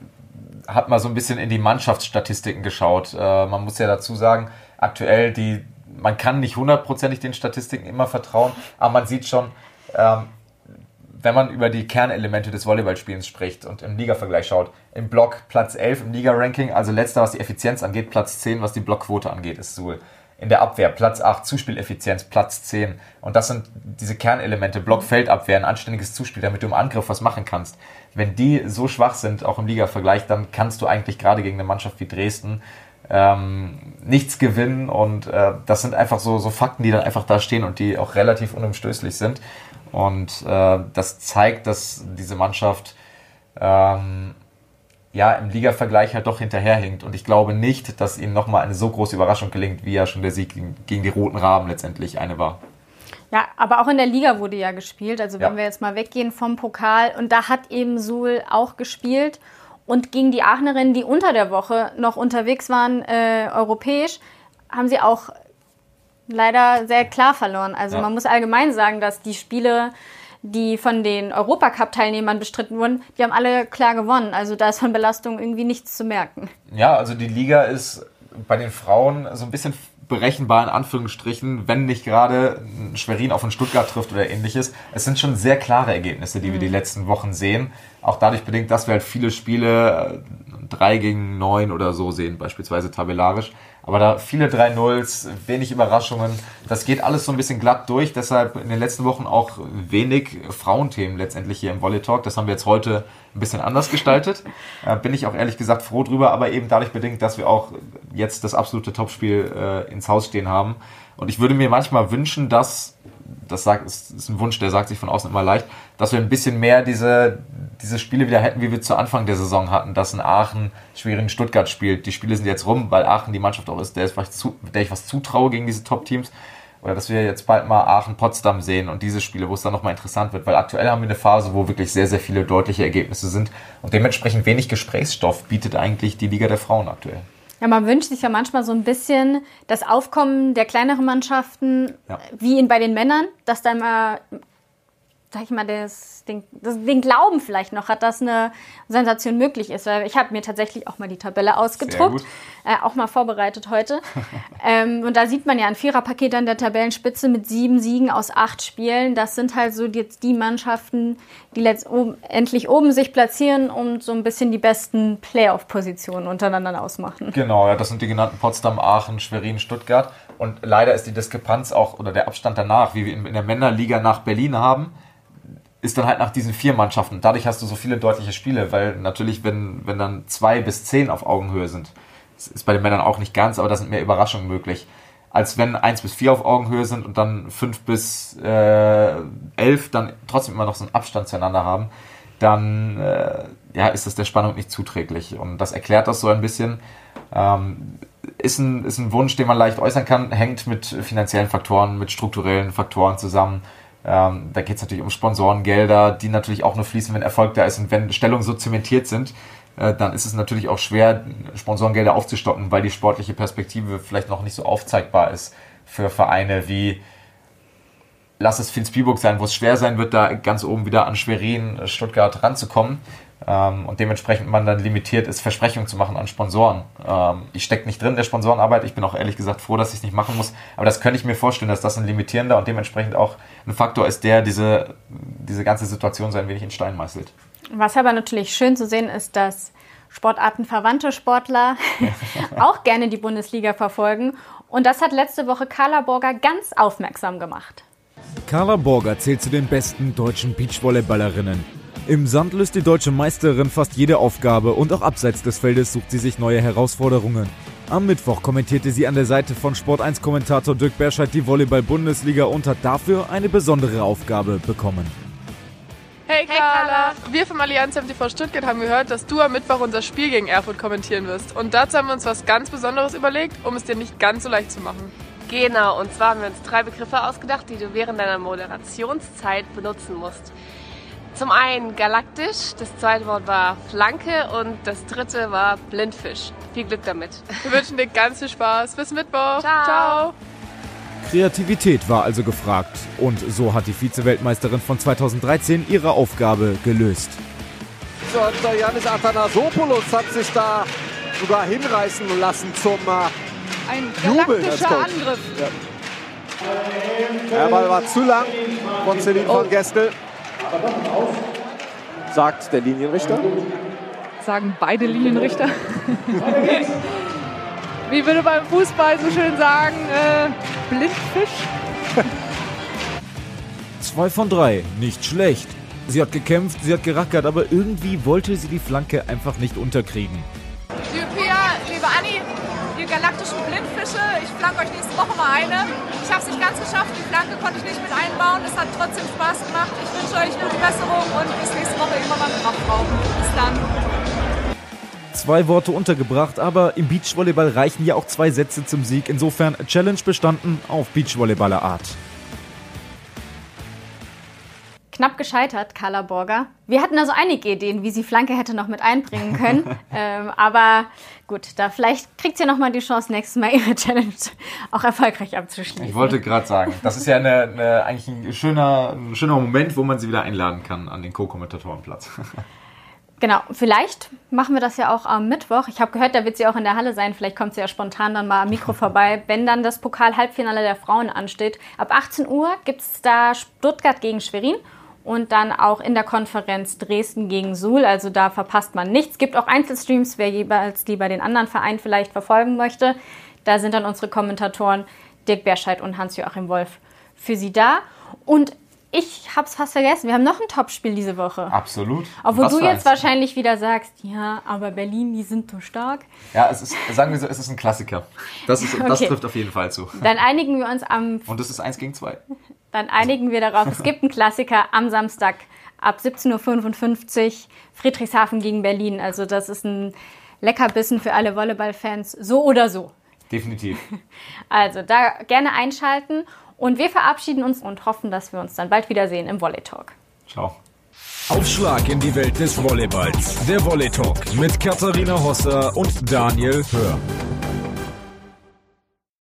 habe mal so ein bisschen in die Mannschaftsstatistiken geschaut. Äh, man muss ja dazu sagen, aktuell die, man kann nicht hundertprozentig den Statistiken immer vertrauen, aber man sieht schon, ähm, wenn man über die Kernelemente des Volleyballspielens spricht und im Liga-Vergleich schaut, im Block Platz 11 im Liga-Ranking, also letzter, was die Effizienz angeht, Platz 10, was die Blockquote angeht, ist Suhl in der Abwehr Platz 8, Zuspieleffizienz Platz 10. Und das sind diese Kernelemente, Block-Feldabwehr, ein anständiges Zuspiel, damit du im Angriff was machen kannst. Wenn die so schwach sind, auch im Liga-Vergleich, dann kannst du eigentlich gerade gegen eine Mannschaft wie Dresden ähm, nichts gewinnen und äh, das sind einfach so, so Fakten, die dann einfach da stehen und die auch relativ unumstößlich sind. Und äh, das zeigt, dass diese Mannschaft ähm, ja im Liga-Vergleich halt doch hinterherhinkt. Und ich glaube nicht, dass ihnen nochmal eine so große Überraschung gelingt, wie ja schon der Sieg gegen die Roten Raben letztendlich eine war. Ja, aber auch in der Liga wurde ja gespielt. Also wenn ja. wir jetzt mal weggehen vom Pokal und da hat eben Suhl auch gespielt und gegen die Aachnerinnen, die unter der Woche noch unterwegs waren, äh, europäisch, haben sie auch leider sehr klar verloren. Also ja. man muss allgemein sagen, dass die Spiele, die von den Europacup-Teilnehmern bestritten wurden, die haben alle klar gewonnen. Also da ist von Belastung irgendwie nichts zu merken. Ja, also die Liga ist bei den Frauen so ein bisschen berechenbar in Anführungsstrichen, wenn nicht gerade Schwerin auf einen Stuttgart trifft oder ähnliches. Es sind schon sehr klare Ergebnisse, die wir die mhm. letzten Wochen sehen. Auch dadurch bedingt, dass wir halt viele Spiele 3 äh, gegen 9 oder so sehen, beispielsweise tabellarisch. Aber da viele 3-0s, wenig Überraschungen. Das geht alles so ein bisschen glatt durch. Deshalb in den letzten Wochen auch wenig Frauenthemen letztendlich hier im Volley Talk. Das haben wir jetzt heute ein bisschen anders gestaltet. Äh, bin ich auch ehrlich gesagt froh drüber, aber eben dadurch bedingt, dass wir auch jetzt das absolute Topspiel äh, ins Haus stehen haben. Und ich würde mir manchmal wünschen, dass das sagt, ist, ist ein Wunsch, der sagt sich von außen immer leicht, dass wir ein bisschen mehr diese, diese Spiele wieder hätten, wie wir zu Anfang der Saison hatten, dass ein Aachen Schwerin Stuttgart spielt. Die Spiele sind jetzt rum, weil Aachen die Mannschaft auch ist, der, ist was zu, der ich was zutraue gegen diese Top-Teams. Oder dass wir jetzt bald mal Aachen-Potsdam sehen und diese Spiele, wo es dann nochmal interessant wird, weil aktuell haben wir eine Phase, wo wirklich sehr, sehr viele deutliche Ergebnisse sind und dementsprechend wenig Gesprächsstoff bietet eigentlich die Liga der Frauen aktuell. Ja, man wünscht sich ja manchmal so ein bisschen das Aufkommen der kleineren Mannschaften, ja. wie in bei den Männern, dass dann mal sag ich mal, das, den, das, den Glauben vielleicht noch hat, dass eine Sensation möglich ist. Weil ich habe mir tatsächlich auch mal die Tabelle ausgedruckt, äh, auch mal vorbereitet heute. ähm, und da sieht man ja ein Viererpaket an der Tabellenspitze mit sieben Siegen aus acht Spielen. Das sind halt so jetzt die Mannschaften, die letztendlich oben sich platzieren und so ein bisschen die besten Playoff-Positionen untereinander ausmachen. Genau, ja, das sind die genannten Potsdam, Aachen, Schwerin, Stuttgart. Und leider ist die Diskrepanz auch, oder der Abstand danach, wie wir in, in der Männerliga nach Berlin haben, ist dann halt nach diesen vier Mannschaften. Dadurch hast du so viele deutliche Spiele, weil natürlich, wenn, wenn dann zwei bis zehn auf Augenhöhe sind, das ist bei den Männern auch nicht ganz, aber da sind mehr Überraschungen möglich, als wenn eins bis vier auf Augenhöhe sind und dann fünf bis äh, elf dann trotzdem immer noch so einen Abstand zueinander haben, dann äh, ja, ist das der Spannung nicht zuträglich. Und das erklärt das so ein bisschen. Ähm, ist, ein, ist ein Wunsch, den man leicht äußern kann, hängt mit finanziellen Faktoren, mit strukturellen Faktoren zusammen. Ähm, da geht es natürlich um Sponsorengelder, die natürlich auch nur fließen, wenn Erfolg da ist. Und wenn Stellungen so zementiert sind, äh, dann ist es natürlich auch schwer, Sponsorengelder aufzustocken, weil die sportliche Perspektive vielleicht noch nicht so aufzeigbar ist für Vereine wie lass es Vilsbiburg sein, wo es schwer sein wird, da ganz oben wieder an Schwerin, Stuttgart ranzukommen ähm, und dementsprechend man dann limitiert ist, Versprechungen zu machen an Sponsoren. Ähm, ich stecke nicht drin in der Sponsorenarbeit, ich bin auch ehrlich gesagt froh, dass ich es nicht machen muss, aber das könnte ich mir vorstellen, dass das ein limitierender und dementsprechend auch ein Faktor ist, der diese, diese ganze Situation so ein wenig in Stein meißelt. Was aber natürlich schön zu sehen ist, dass Sportartenverwandte Sportler auch gerne die Bundesliga verfolgen. Und das hat letzte Woche Carla Borger ganz aufmerksam gemacht. Carla Borger zählt zu den besten deutschen Beachvolleyballerinnen. Im Sand löst die deutsche Meisterin fast jede Aufgabe und auch abseits des Feldes sucht sie sich neue Herausforderungen. Am Mittwoch kommentierte sie an der Seite von Sport1-Kommentator Dirk Berscheid die Volleyball-Bundesliga und hat dafür eine besondere Aufgabe bekommen. Hey Carla! Wir vom Allianz MTV Stuttgart haben gehört, dass du am Mittwoch unser Spiel gegen Erfurt kommentieren wirst. Und dazu haben wir uns was ganz Besonderes überlegt, um es dir nicht ganz so leicht zu machen. Genau, und zwar haben wir uns drei Begriffe ausgedacht, die du während deiner Moderationszeit benutzen musst. Zum einen galaktisch, das zweite Wort war Flanke und das dritte war Blindfisch. Viel Glück damit. Wir wünschen dir ganz viel Spaß. Bis Mittwoch. Ciao. Ciao. Kreativität war also gefragt und so hat die Vize-Weltmeisterin von 2013 ihre Aufgabe gelöst. So, Janis Athanasopoulos hat sich da sogar hinreißen lassen zum äh, Ein Jubeln Angriff. Ja. Der Ball war zu lang von Celine oh. von Gestel. Sagt der Linienrichter. Sagen beide Linienrichter. Wie würde beim Fußball so schön sagen, äh, Blindfisch? Zwei von drei, nicht schlecht. Sie hat gekämpft, sie hat gerackert, aber irgendwie wollte sie die Flanke einfach nicht unterkriegen. Blindfische. Ich flanke euch nächste Woche mal eine. Ich habe es nicht ganz geschafft, die Flanke konnte ich nicht mit einbauen. Es hat trotzdem Spaß gemacht. Ich wünsche euch gute Besserung und bis nächste Woche irgendwann mal mit Kraftfrau. Bis dann. Zwei Worte untergebracht, aber im Beachvolleyball reichen ja auch zwei Sätze zum Sieg. Insofern Challenge bestanden auf Beachvolleyballer Art. Knapp gescheitert, Carla Borger. Wir hatten also einige Ideen, wie sie Flanke hätte noch mit einbringen können. ähm, aber gut, da vielleicht kriegt sie ja nochmal die Chance, nächstes Mal ihre Challenge auch erfolgreich abzuschließen. Ich wollte gerade sagen, das ist ja eine, eine, eigentlich ein schöner, ein schöner Moment, wo man sie wieder einladen kann an den Co-Kommentatorenplatz. Genau, vielleicht machen wir das ja auch am Mittwoch. Ich habe gehört, da wird sie auch in der Halle sein. Vielleicht kommt sie ja spontan dann mal am Mikro vorbei, wenn dann das Pokal-Halbfinale der Frauen ansteht. Ab 18 Uhr gibt es da Stuttgart gegen Schwerin und dann auch in der Konferenz Dresden gegen Suhl. Also da verpasst man nichts. Es gibt auch Einzelstreams, wer jeweils lieber den anderen Verein vielleicht verfolgen möchte. Da sind dann unsere Kommentatoren Dirk Berscheid und Hans-Joachim Wolf für Sie da. Und ich hab's fast vergessen. Wir haben noch ein Topspiel diese Woche. Absolut. Obwohl Was du jetzt eins? wahrscheinlich wieder sagst, ja, aber Berlin, die sind so stark. Ja, es ist, sagen wir so, es ist ein Klassiker. Das, ist, das Okay. trifft auf jeden Fall zu. Dann einigen wir uns am, Und es ist eins gegen zwei. dann einigen wir darauf. Es gibt einen Klassiker am Samstag ab 17.55 Uhr. Friedrichshafen gegen Berlin. Also das ist ein Leckerbissen für alle Volleyballfans. So oder so. Definitiv. Also da gerne einschalten. Und wir verabschieden uns und hoffen, dass wir uns dann bald wiedersehen im Volley Talk. Ciao. Aufschlag in die Welt des Volleyballs. Der Volley Talk mit Katharina Hosser und Daniel Hör.